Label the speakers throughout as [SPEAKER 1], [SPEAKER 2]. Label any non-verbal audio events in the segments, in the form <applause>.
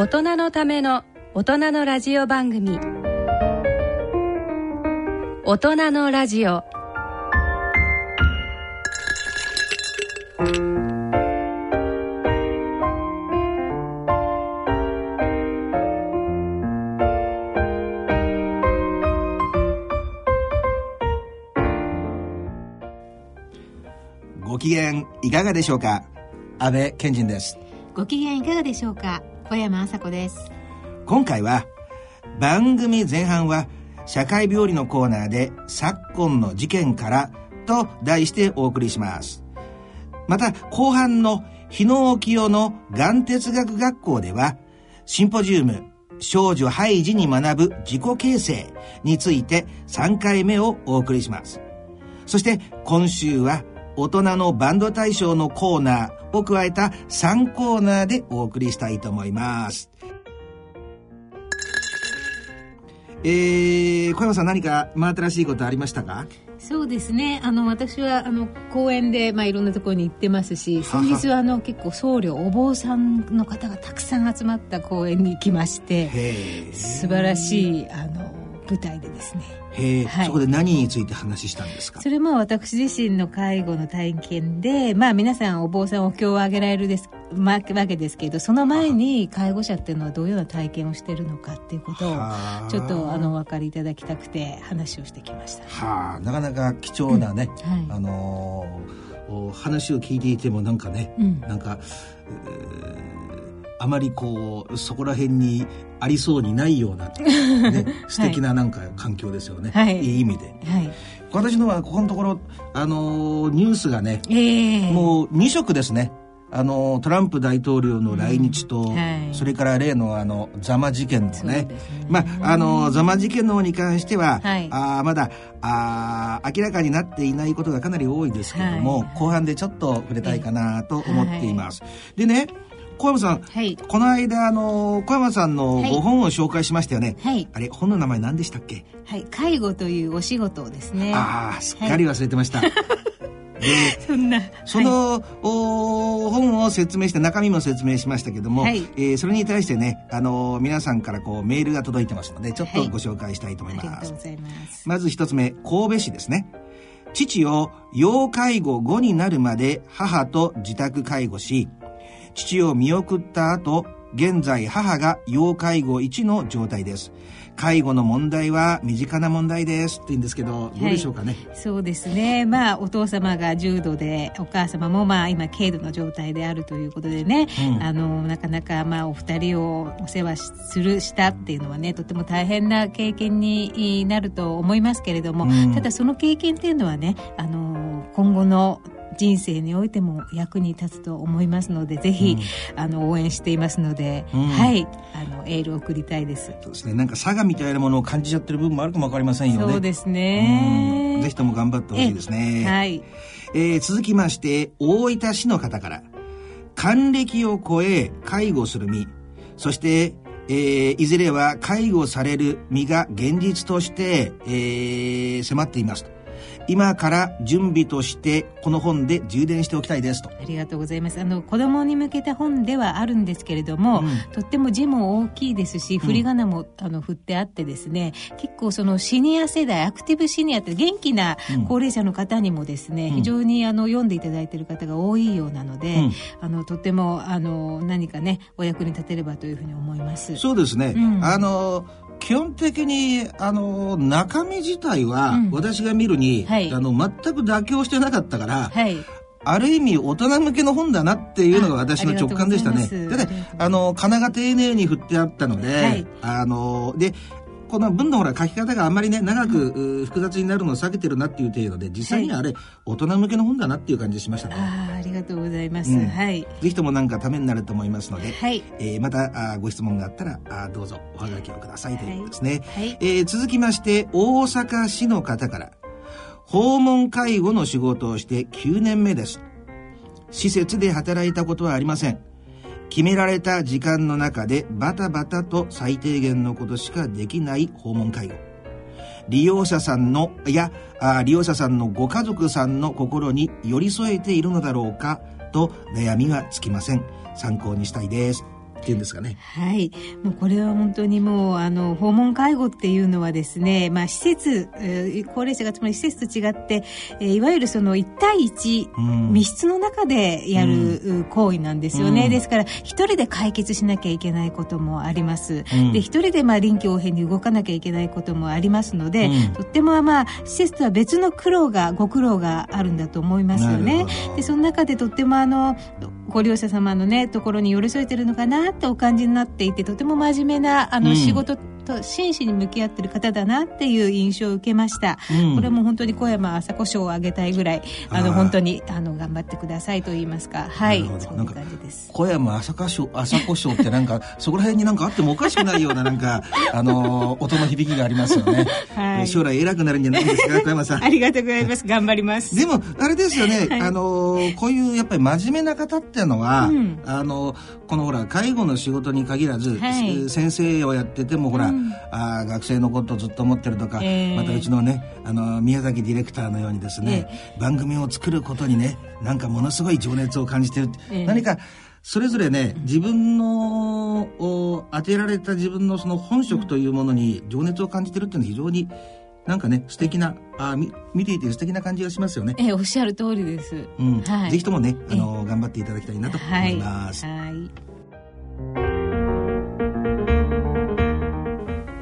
[SPEAKER 1] 大人のための大人のラジオ番組。大人のラジオ。
[SPEAKER 2] ご機嫌いかがでしょうか？安倍賢人です。
[SPEAKER 3] ご機嫌いかがでしょうか？小山麻子です。
[SPEAKER 2] 今回は番組前半は社会病理のコーナーで昨今の事件からと題してお送りします。また後半の日野沖代のがん哲学学校ではシンポジウム少女ハイジに学ぶ自己形成について3回目をお送りします。そして今週は大人のバンド大賞のコーナーを加えた3コーナーでお送りしたいと思います。えー、小山さん何か真新しいことありましたか？
[SPEAKER 3] そうですね。あの私はあの公園で、まあ、いろんなところに行ってますし先日はあの結構僧侶お坊さんの方がたくさん集まった公園に行きまして素晴らしいあの舞台でですね。
[SPEAKER 2] へえ、はい、そこで何について話したんですか？
[SPEAKER 3] それも私自身の介護の体験でまあ皆さんお坊さんお経をあげられるですわけですけどその前に介護者っていうのはどういうような体験をしてるのかっていうことをちょっとあのお分かりいただきたくて話をしてきました。
[SPEAKER 2] はあなかなか貴重なね、うん。はい、あのー、話を聞いていてもなんかね、うん、なんか、えーあまりこうそこら辺にありそうにないような、ね、<laughs> 素敵ななんか環境ですよね、はい、いい意味で、はい、私のはここのところあのニュースがね、えー、もう2色ですね。あのトランプ大統領の来日と、うん。はい、それから例のあのザマ事件のね、ね、まああのザマ事件の方に関しては、はい、あまだあ明らかになっていないことがかなり多いですけども、はい、後半でちょっと触れたいかなと思っています。でね小山さん、はい、この間あの小山さんのご本を紹介しましたよね、はい、あれ本の名前何でしたっけ？
[SPEAKER 3] はい。介護というお仕事ですね。
[SPEAKER 2] ああすっかり忘れてました、はい、<laughs> で <laughs>
[SPEAKER 3] そんな
[SPEAKER 2] その、はい、お本を説明して中身も説明しましたけども、はい、えー、それに対してねあの皆さんからこうメールが届いてますのでちょっとご紹介したいと思います、はい、ありがとうございます。まず一つ目神戸市ですね。父を要介護後になるまで母と自宅介護し父を見送った後、現在母が要介護1の状態です。介護の問題は身近な問題ですって言うんですけど、どうでしょうかね？
[SPEAKER 3] はい、そうですね。まあ、お父様が重度で、お母様もまあ、今、軽度の状態であるということでね、うん、あの、なかなかまあ、お二人をお世話する、したっていうのはね、とても大変な経験になると思いますけれども、うん、ただその経験っていうのはね、あの、今後の人生においても役に立つと思いますのでぜひ、うん、あの応援していますので、うん、はい。あのエールを送りたいです。
[SPEAKER 2] そうですね。なんか佐賀みたいなものを感じちゃってる部分もあるかもわかりませんよ
[SPEAKER 3] ね。そうですね。
[SPEAKER 2] ぜひとも頑張ってほしいですね。はい、えー、続きまして大分市の方から。還暦を超え介護する身。そしてえー、いずれは介護される身が現実として、えー、迫っていますと。今から準備としてこの本で充電しておきたいですと。
[SPEAKER 3] ありがとうございます。あの子供に向けた本ではあるんですけれども、うん、とっても字も大きいですし振り仮名も、うん、あの振ってあってですね結構そのシニア世代アクティブシニアって元気な高齢者の方にもですね、うん、非常にあの読んでいただいている方が多いようなので、あのとてもあの何かねお役に立てればというふうに思います。
[SPEAKER 2] そうですね、あの基本的にあの中身自体は、私が見るに、はい、あの全く妥協してなかったから、はい、ある意味大人向けの本だなっていうのが私の直感でしたね。でね、あの、金が丁寧に振ってあったので、はい、あの、で、この文のほら書き方があんまりね長く、複雑になるのを避けてるなっていう程度で実際にはあれ、はい、大人向けの本だなっていう感じしましたね
[SPEAKER 3] りがとうございます、うん、はい。
[SPEAKER 2] ぜひともなんかためになると思いますので、はい。えー、またあご質問があったらあどうぞおはがきをくださいということで。すね、はい、えー、続きまして大阪市の方から。訪問介護の仕事をして9年目です。施設で働いたことはありません。決められた時間の中でバタバタと最低限のことしかできない訪問介護。利用者さんの、いや、利用者さんのご家族さんの心に寄り添えているのだろうかと悩みがつきません。参考にしたいです。っていうんですかね。
[SPEAKER 3] はい。もうこれは本当にもう、あの、訪問介護っていうのはですね、まあ、施設、高齢者がつまり施設と違って、え、いわゆるその1対1、密室の中でやる行為なんですよね。ですから、一人で解決しなきゃいけないこともあります。で、一人でまあ臨機応変に動かなきゃいけないこともありますので、とってもまあ、施設とは別の苦労が、ご苦労があるんだと思いますよね。で、その中でとってもあの、ご利用者様のね、ところに寄り添えてるのかなってお感じになっていて、とても真面目な、あの、仕事と真摯に向き合ってる方だなっていう印象を受けました、うん、これも本当に小山朝子賞をあげたいぐらいあの本当にあの頑張ってくださいと言いますか。はいそういう感じです。
[SPEAKER 2] 小山朝子賞朝子賞ってなんか <laughs> そこら辺になんかあってもおかしくないようななんかあの音の響きがありますよね、はい、将来偉くなるんじゃないですか <laughs> 小山さん。
[SPEAKER 3] ありがとうございます。頑張ります。
[SPEAKER 2] でもあれですよね、はい、あのこういうやっぱり真面目な方っていうのは、うん、あのこのほら介護の仕事に限らず、はい、先生をやっててもほら、うん、あ学生のことをずっと思ってるとか、えー、またうちのねあの宮崎ディレクターのようにですね、えー、番組を作ることにねなんかものすごい情熱を感じてる、えー、何かそれぞれね自分の当てられた自分のその本職というものに情熱を感じてるっていうのは非常になんかね素敵なあみ見ていて素敵な感じがしますよね。
[SPEAKER 3] えおっしゃる通りです。
[SPEAKER 2] うん、はい、ぜひともねあの頑張っていただきたいなと思います。はい、はい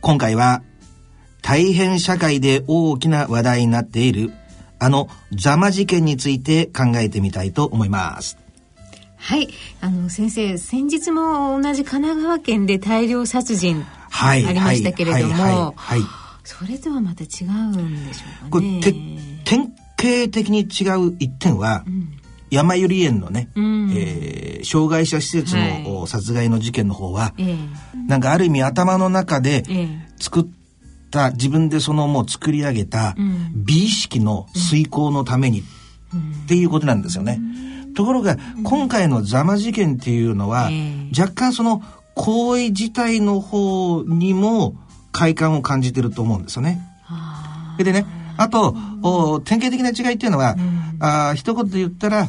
[SPEAKER 2] 今回は大変社会で大きな話題になっているあのザマ事件について考えてみたいと思います。
[SPEAKER 3] はい。あの、先生、先日も同じ神奈川県で大量殺人ありましたけれども、はい。それとはまた違うんでしょうかね。これ、
[SPEAKER 2] 典型的に違う一点は、うん山百合園のね、うん、えー、障害者施設の、殺害の事件の方は、えー、なんかある意味頭の中で作った、自分でそのもう作り上げた美意識の遂行のためにっていうことなんですよね。ところが、今回のザマ事件っていうのは、若干その行為自体の方にも快感を感じてると思うんですよね。でね、あと、お典型的な違いっていうのは、うん、あ一言で言ったら、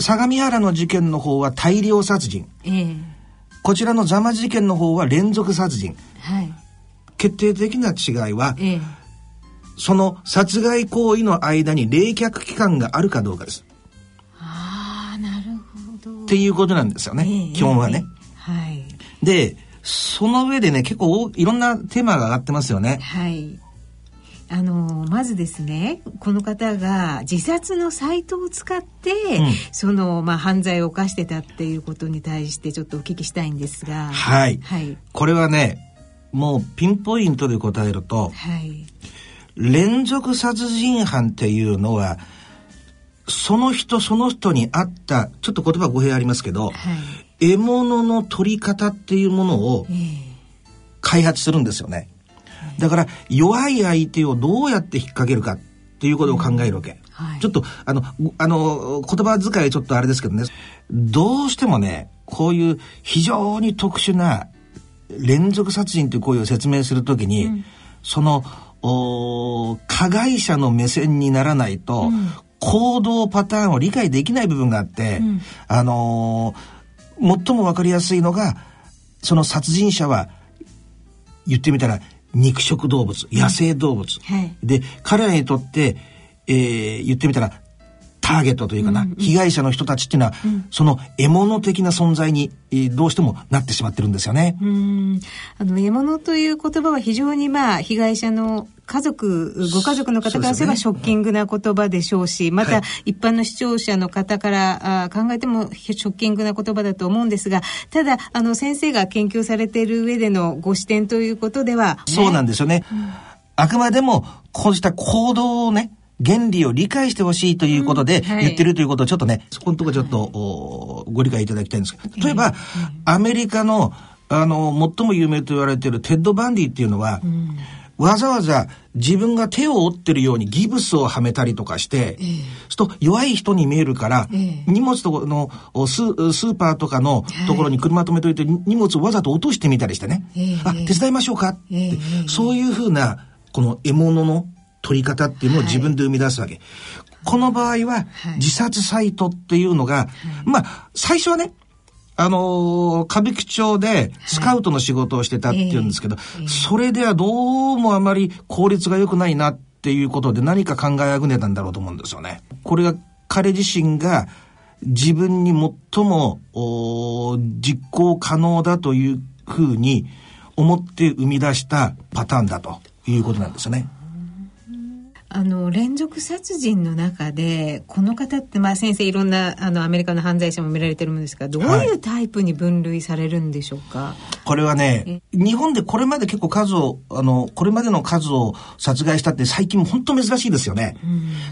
[SPEAKER 2] 相模原の事件の方は大量殺人。えー、こちらのザマ事件の方は連続殺人。はい、決定的な違いは、えー、その殺害行為の間に冷却期間があるかどうかです。
[SPEAKER 3] ああ、なるほど。
[SPEAKER 2] っていうことなんですよね。えー、基本はね。はい。で、その上でね、結構いろんなテーマが上がってますよね。はい。
[SPEAKER 3] あのまずですねこの方が自殺のサイトを使って、うん、その、まあ、犯罪を犯してたっていうことに対してちょっとお聞きしたいんですが。
[SPEAKER 2] はい、はい、これはねもうピンポイントで答えると、はい、連続殺人犯っていうのはその人その人に合ったちょっと言葉語弊ありますけど、はい、獲物の取り方っていうものを開発するんですよね。だから弱い相手をどうやって引っ掛けるかっていうことを考えるわけ。はい、ちょっと、あの、あの、言葉遣いちょっとあれですけどね、どうしてもね、こういう非常に特殊な連続殺人という行為を説明するときに、うん、その加害者の目線にならないと、うん、行動パターンを理解できない部分があって、うん、あのー、最もわかりやすいのがその殺人者は言ってみたら肉食動物野生動物、はい、で彼らにとって、えー、言ってみたらターゲットというかな、うんうん、被害者の人たちっていうのは、うん、その獲物的な存在に、えー、どうしてもなってしまってるんですよね。
[SPEAKER 3] うん。あの獲物という言葉は非常にまあ被害者の家族、ご家族の方からすればショッキングな言葉でしょうし、また一般の視聴者の方からあ考えてもショッキングな言葉だと思うんですが、ただ、あの先生が研究されている上でのご視点ということでは、
[SPEAKER 2] ね、そうなんですよね。うん、あくまでもこうした行動をね、原理を理解してほしいということで言ってるということをちょっとね、そこのところちょっと、ご理解いただきたいんですけど、例えば、アメリカの、あの、最も有名と言われているテッド・バンディっていうのは、わざわざ自分が手を折ってるようにギブスをはめたりとかして、えー、と弱い人に見えるから、えー、荷物とこのススーパーとかのところに車止めといて、荷物をわざと落としてみたりしてね、えー、あ、手伝いましょうかって、そういうふうな、この獲物の取り方っていうのを自分で生み出すわけ。はい、この場合は、自殺サイトっていうのが、はい、まあ、最初はね、あのー、歌舞伎町でスカウトの仕事をしてたっていうんですけど、はいえー、それではどうもあまり効率が良くないなっていうことで何か考えあぐねたんだろうと思うんですよね。これが彼自身が自分に最も実行可能だというふうに思って生み出したパターンだということなんですよね。
[SPEAKER 3] あの連続殺人の中でこの方って、まあ、先生いろんなあのアメリカの犯罪者も見られてるんですがどういうタイプに分類されるんでしょうか、はい、
[SPEAKER 2] これはね日本でこれまで結構数をあのこれまでの数を殺害したって最近本当珍しいですよね。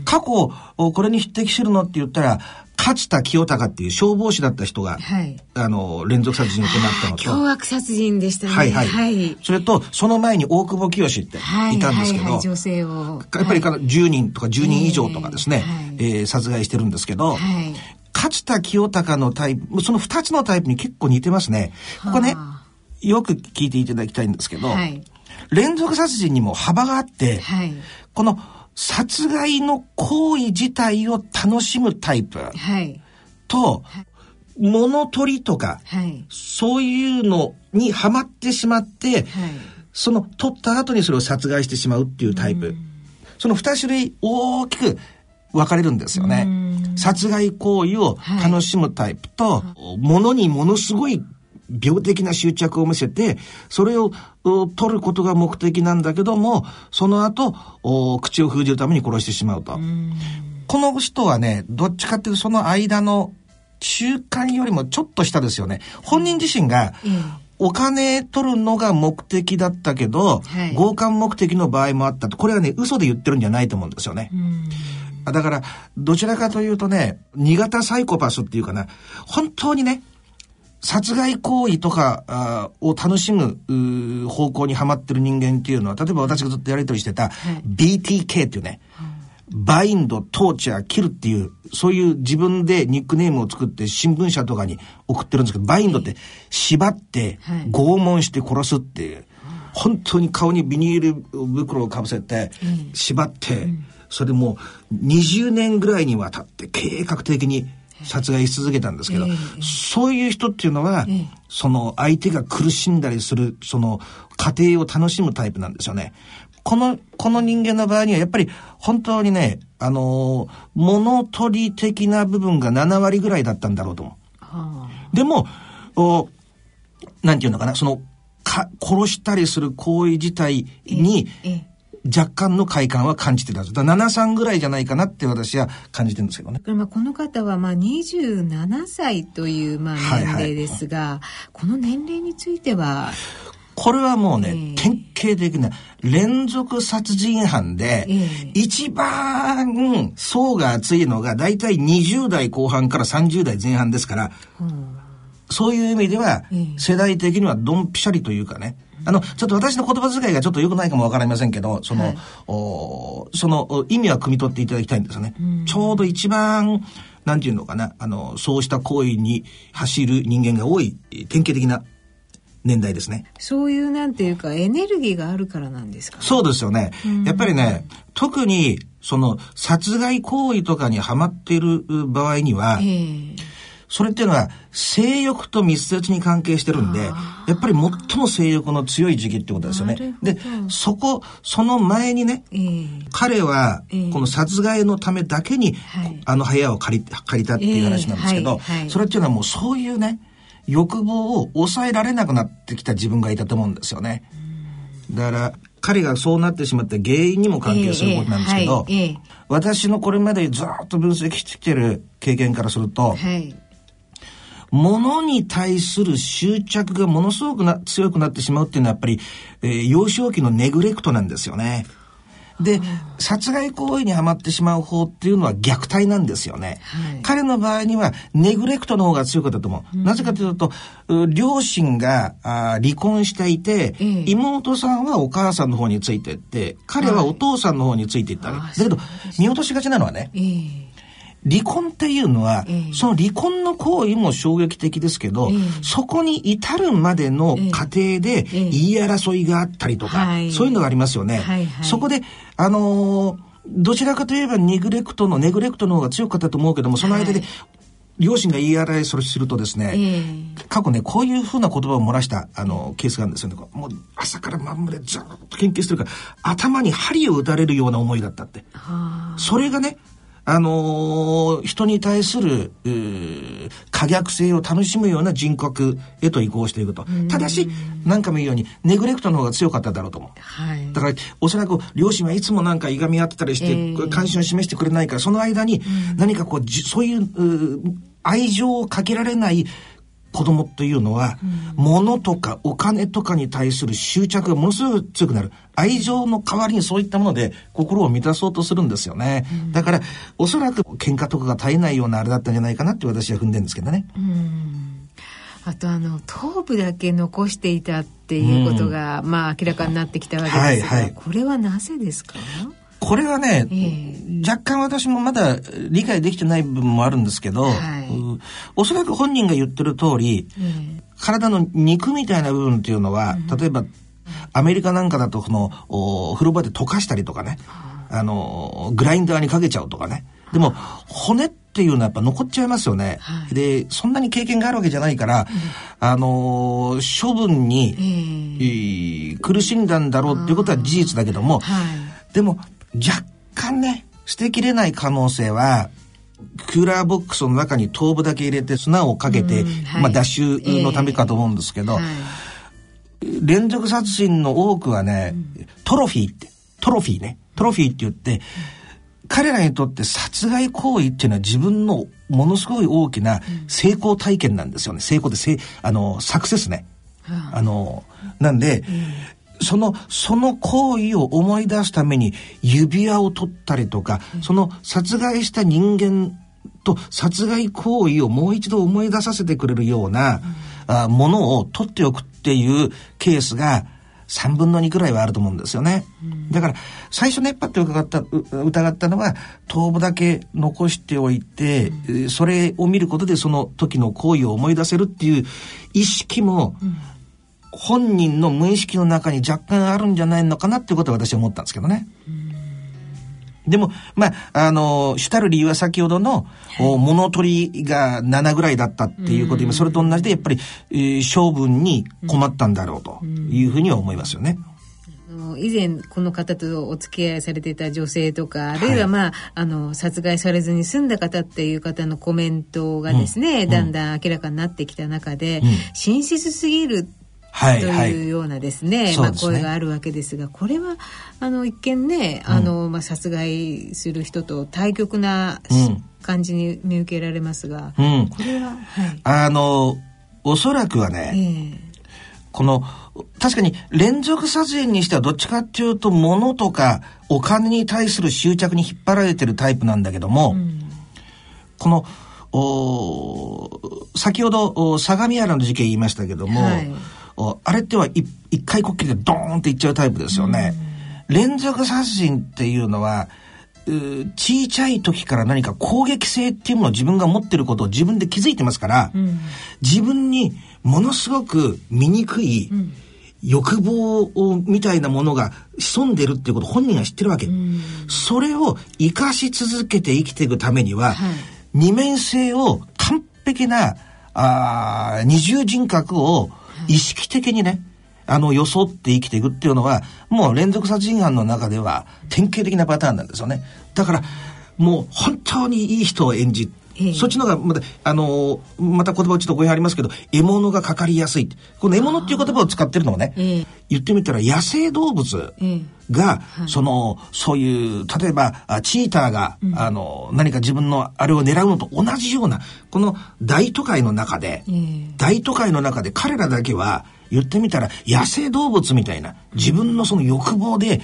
[SPEAKER 2] 過去これに匹敵するのって言ったら勝田清隆っていう消防士だった人が、はい、あの、連続殺人を行ったのと。
[SPEAKER 3] 凶悪殺人でしたね。
[SPEAKER 2] はいはい。はい、それと、その前に大久保清っていたんですけど、はいはい、
[SPEAKER 3] 女性を。
[SPEAKER 2] やっぱり10人とか10人以上とかですね、えー、えー、殺害してるんですけど、はい、勝田清隆のタイプ、その2つのタイプに結構似てますね。ここね、よく聞いていただきたいんですけど、はい、連続殺人にも幅があって、はい、この殺害の行為自体を楽しむタイプ。と、はい、物取りとか、はい、そういうのにはまってしまって、はい、その取った後にそれを殺害してしまうっていうタイプ。その二種類大きく分かれるんですよね。殺害行為を楽しむタイプと、物にものすごい病的な執着を見せて、それを取ることが目的なんだけども、その後、口を封じるために殺してしまうと。この人はね、どっちかっていうとその間の中間よりもちょっと下ですよね。本人自身が、お金取るのが目的だったけど、はい、強姦目的の場合もあったと。これはね、嘘で言ってるんじゃないと思うんですよね。だから、どちらかというとね、新型サイコパスっていうかな、本当にね、殺害行為とかを楽しむ方向にはまってる人間っていうのは、例えば私がずっとやりとりしてた BTK っていうね、バインド、トーチャー、キルっていう、そういう自分でニックネームを作って新聞社とかに送ってるんですけど、バインドって縛って、拷問して殺すっていう、本当に顔にビニール袋をかぶせて、縛って、それでもう20年ぐらいにわたって計画的に殺害し続けたんですけど、えー、そういう人っていうのは、えー、その相手が苦しんだりする、その過程を楽しむタイプなんですよね。この、この人間の場合にはやっぱり本当にね、あのー、物取り的な部分が7割ぐらいだったんだろうと思う。でも、おなんていうのかな、その、か、殺したりする行為自体に、えー若干の快感は感じてたんです。だから7、3ぐらいじゃないかなって私は感じてるんですけどね。
[SPEAKER 3] まあこの方はまあ27歳というまあ年齢ですが、はいはい、この年齢については、
[SPEAKER 2] これはもうね、えー、典型的な連続殺人犯で、えー、一番層が厚いのが大体20代後半から30代前半ですから、う。ん、そういう意味では、世代的にはドンピシャリというかね、あの、ちょっと私の言葉遣いがちょっと良くないかもわかりませんけど、その、はい、おその意味は汲み取っていただきたいんですよね。ちょうど一番、なんていうのかな、あの、そうした行為に走る人間が多い、典型的な年代ですね。
[SPEAKER 3] そういうなんていうかエネルギーがあるからなんですか、
[SPEAKER 2] ね、そうですよね。やっぱりね、特にその殺害行為とかにはまっている場合には、それっていうのは性欲と密接に関係してるんで、やっぱり最も性欲の強い時期ってことですよね。で、そこ、その前にね、えー、彼はこの殺害のためだけに、あの部屋を借り借りたっていう話なんですけど、えーはいはい、それっていうのはもうそういうね、欲望を抑えられなくなってきた自分がいたと思うんですよね。だから、彼がそうなってしまった原因にも関係することなんですけど、えーはい、私のこれまでずっと分析してきてる経験からすると、はい物に対する執着がものすごくな強くなってしまうっていうのはやっぱり、えー、幼少期のネグレクトなんですよね。で、殺害行為にはまってしまう方っていうのは虐待なんですよね。はい、彼の場合にはネグレクトの方が強かったと思う。うん、なぜかというと、両親があ離婚していて、えー、妹さんはお母さんの方についていって、彼はお父さんの方についていったわけ、はい、だけど、見落としがちなのはね、えー離婚っていうのは、えー、その離婚の行為も衝撃的ですけど、えー、そこに至るまでの過程で言い争いがあったりとか、えー、そういうのがありますよね。はいはい、そこで、あのー、どちらかといえばネグレクトの、ネグレクトの方が強かったと思うけども、その間で、両親が言い争いそれするとですね、えー、過去ね、こういうふうな言葉を漏らした、あの、ケースがあるんですよね。もう朝から晩までずっと研究してるから、頭に針を打たれるような思いだったって。それがね、あのー、人に対する、可逆性を楽しむような人格へと移行していくと。ただし、何かも言うように、ネグレクトの方が強かっただろうと思う。はい、だから、おそらく両親はいつもなんかいがみ合ってたりして、えー、関心を示してくれないから、その間に何かこう、そういう、愛情をかけられない子供っていうのは、うん、物とかお金とかに対する執着がものすごく強くなる。愛情の代わりにそういったもので心を満たそうとするんですよね。うん、だから、おそらく喧嘩とかが絶えないようなあれだったんじゃないかなって私は踏んでるんですけどね。
[SPEAKER 3] うんあとあの頭部だけ残していたっていうことが、うん、まあ明らかになってきたわけですが、はいはい、これはなぜですか？
[SPEAKER 2] これはね、えー、若干私もまだ理解できてない部分もあるんですけど、はい、おそらく本人が言ってる通り、えー、体の肉みたいな部分っていうのは、うん、例えばアメリカなんかだとこの風呂場で溶かしたりとかね、あのグラインダーにかけちゃうとかね。でも骨っていうのはやっぱ残っちゃいますよね。はい、でそんなに経験があるわけじゃないから、うん、あの処分に、えー、苦しんだんだろうっていうことは事実だけども、はい、でも若干ね、捨てきれない可能性は、クーラーボックスの中に頭部だけ入れて砂をかけて、はい、まあ脱臭のためかと思うんですけど、えーはい、連続殺人の多くはね、トロフィーって、トロフィーね、トロフィーって言って、彼らにとって殺害行為っていうのは自分のものすごい大きな成功体験なんですよね。成功で、せあの、サクセスね。あ。の、なんで、その、その行為を思い出すために指輪を取ったりとか、その殺害した人間と殺害行為をもう一度思い出させてくれるような、うん、あものを取っておくっていうケースが3分の2くらいはあると思うんですよね。うん、だから最初熱波って伺った疑ったのは頭部だけ残しておいて、うん、それを見ることでその時の行為を思い出せるっていう意識も、うん本人の無意識の中に若干あるんじゃないのかなっていうことは私は思ったんですけどね。でも、まあ、あの、主たる理由は先ほどの、物取りが7ぐらいだったっていうことで、それと同じで、やっぱり、えー、性分に困ったんだろうというふうには思いますよね。
[SPEAKER 3] 以前この方とお付き合いされていた女性とかあるいはまあはい、あの殺害されずに済んだ方っていう方のコメントがですね、うん、だんだん明らかになってきた中で、うん、親切すぎるはい、というようなですね、はい、まあ、声があるわけですがこれはあの一見ね、あのまあ、殺害する人と対極な、感じに見受けられますが、うん、これは、
[SPEAKER 2] はい、あのおそらくはね、えー、この確かに連続殺人にしてはどっちかっていうと物とかお金に対する執着に引っ張られてるタイプなんだけども、うん、このお先ほど相模原の事件言いましたけども、はいあれっては一回こっきりでドーンっていっちゃうタイプですよね。連続殺人っていうのは、小さい時から何か攻撃性っていうものを自分が持ってることを自分で気づいてますから、うん、自分にものすごく醜い、欲望みたいなものが潜んでるっていうことを本人が知ってるわけ。うん、それを生かし続けて生きていくためには、はい、二面性を完璧なあ二重人格を意識的にね、あの、装って生きていくっていうのは、もう連続殺人犯の中では典型的なパターンなんですよね。だから、もう本当にいい人を演じえそっちのがまた、あのー、また言葉ちょっと語弊ありますけど、獲物がかかりやすい。この獲物っていう言葉を使ってるのもね、え言ってみたら野生動物が、はい、その、そういう、例えば、チーターが、うん、あの、何か自分のあれを狙うのと同じような、この大都会の中で、大都会の中で彼らだけは、言ってみたら野生動物みたいな自分のその欲望で、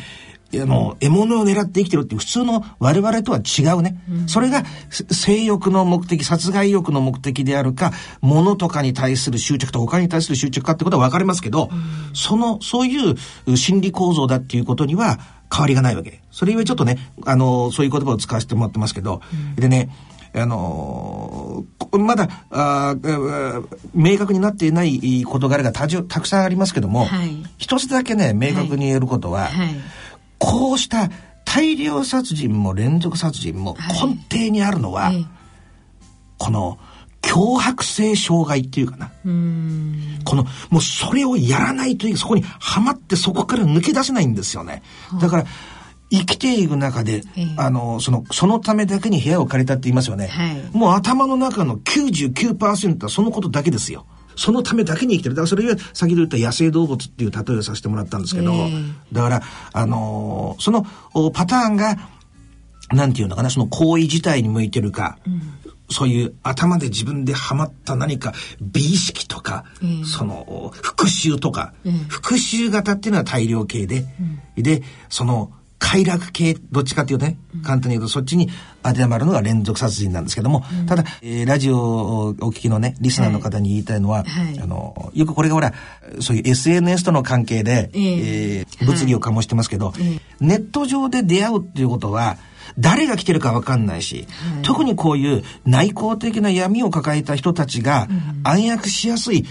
[SPEAKER 2] あの、獲物を狙って生きてるっていう普通の我々とは違うね。うん、それが性欲の目的、殺害欲の目的であるか、物とかに対する執着と他に対する執着かってことは分かりますけど、うん、その、そういう心理構造だっていうことには変わりがないわけ。それゆえちょっとね、あの、そういう言葉を使わせてもらってますけど、うん、でね、あのー、まだあ明確になっていない事柄がたたくさんありますけども、はい、一つだけね明確に言えることは、はい。はい、こうした大量殺人も連続殺人も根底にあるのは、この脅迫性障害っていうかな。この、もうそれをやらないといそこにはまってそこから抜け出せないんですよね。だから、生きていく中で、えー、あの、その、そのためだけに部屋を借りたって言いますよね。はい、もう頭の中の99%はそのことだけですよ。そのためだけに生きてる。だからそれは先ほど言った野生動物っていう例えをさせてもらったんですけど、えー、だから、あのー、そのパターンが、なんていうのかな、その行為自体に向いてるか、うん、そういう頭で自分でハマった何か美意識とか、えー、その復讐とか、えー、復讐型っていうのは大量系で、うん、で、その快楽系、どっちかっていうとね、簡単に言うとそっちに当てはまるのが連続殺人なんですけども、うん、ただ、えー、ラジオをお聞きのね、リスナーの方に言いたいのは、はい、あの、よくこれがほら、そういう SNS との関係で、えー、えー、物議を醸してますけど、はい、ネット上で出会うっていうことは、誰が来てるかわかんないし、はい、特にこういう内向的な闇を抱えた人たちが暗躍しやすい、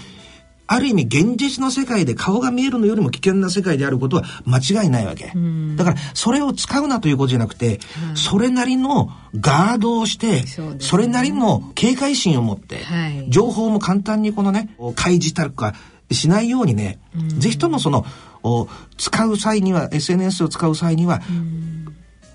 [SPEAKER 2] ある意味現実の世界で顔が見えるのよりも危険な世界であることは間違いないわけ。だからそれを使うなということじゃなくて、それなりのガードをして、それなりの警戒心を持って、情報も簡単にこのね、開示たるかしないようにね、ぜひともその、使う際には、SNS を使う際には、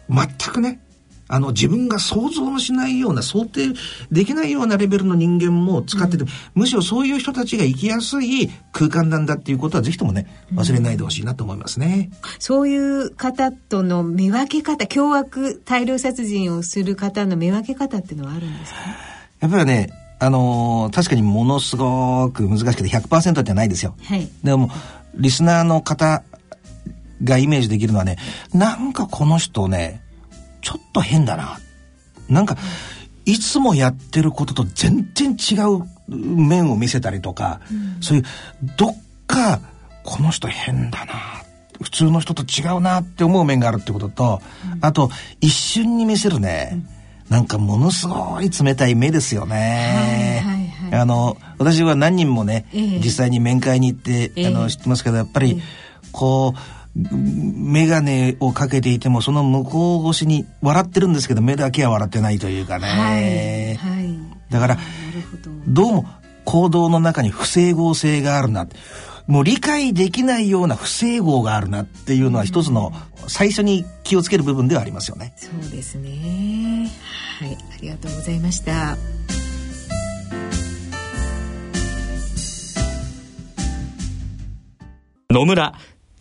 [SPEAKER 2] 全くね、あの、自分が想像もしないような、想定できないようなレベルの人間も使ってて、うん、むしろそういう人たちが生きやすい空間なんだっていうことは、ぜひともね、忘れないでほしいなと思いますね、
[SPEAKER 3] うん。そういう方との見分け方、凶悪大量殺人をする方の見分け方っていうのはあるんですか？
[SPEAKER 2] やっぱりね、あのー、確かにものすごく難しくて100%じゃないですよ。はい。でも、リスナーの方がイメージできるのはね、なんかこの人ね、ちょっと変だな。なんか、いつもやってることと全然違う面を見せたりとか、うん、そういう、どっか、この人変だな。普通の人と違うなって思う面があるってことと、うん、あと、一瞬に見せるね、うん、なんかものすごい冷たい目ですよね。はいはいはい、あの、私は何人もね、えー、実際に面会に行って、えー、あの、知ってますけど、やっぱり、こう、眼鏡をかけていてもその向こう越しに笑ってるんですけど目だけは笑ってないというかね、はい。はい、だからど。うも行動の中に不整合性があるなもう理解できないような不整合があるなっていうのは一つの最初に気をつける部分ではありますよね。
[SPEAKER 3] そうですね。はい、ありがとうございました。
[SPEAKER 4] 野村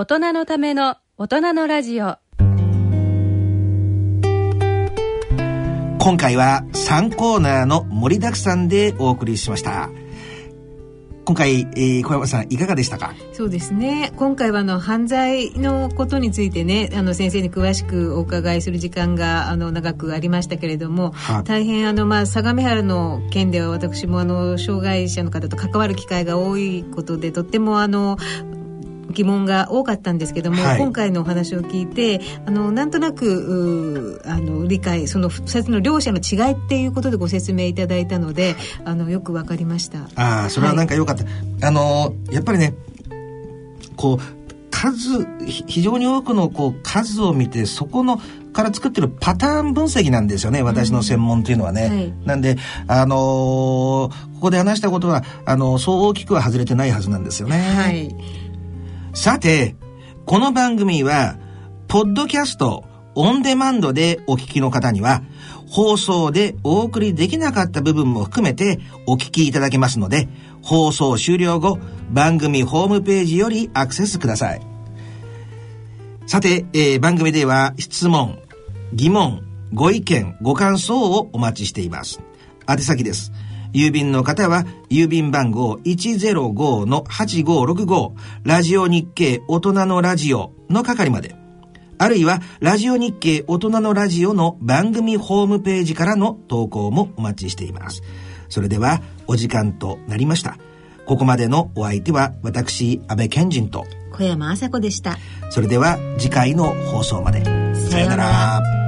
[SPEAKER 1] 大人のための大人のラジオ。
[SPEAKER 2] 今回は3コーナーの盛りだくさんでお送りしました。今回、えー、小山さんいかがでしたか？
[SPEAKER 3] そうですね今回はあの犯罪のことについてねあの先生に詳しくお伺いする時間があの長くありましたけれども、は大変あの、まあ、相模原の件では私もあの障害者の方と関わる機会が多いことでとってもあの疑問が多かったんですけども、はい、今回のお話を聞いてあのなんとなくあの理解その2つの両者の違いっていうことでご説明いただいたのであのよくわかりました。
[SPEAKER 2] ああそれはなんかよかった、はい、あのやっぱりねこう数非常に多くのこう数を見てそこのから作ってるパターン分析なんですよね私の専門っていうのはね、うん。はい、なんであのー、ここで話したことはあのー、そう大きくは外れてないはずなんですよね。はいさて、この番組は、ポッドキャスト、オンデマンドでお聞きの方には、放送でお送りできなかった部分も含めてお聞きいただけますので、放送終了後、番組ホームページよりアクセスください。さて、えー、番組では質問、疑問、ご意見、ご感想をお待ちしています。宛先です。郵便の方は、郵便番号105-8565、ラジオ日経大人のラジオの係まで。あるいは、ラジオ日経大人のラジオの番組ホームページからの投稿もお待ちしています。それでは、お時間となりました。ここまでのお相手は、私、安倍賢人と、
[SPEAKER 3] 小山麻子でした。
[SPEAKER 2] それでは、次回の放送まで。
[SPEAKER 3] さようなら。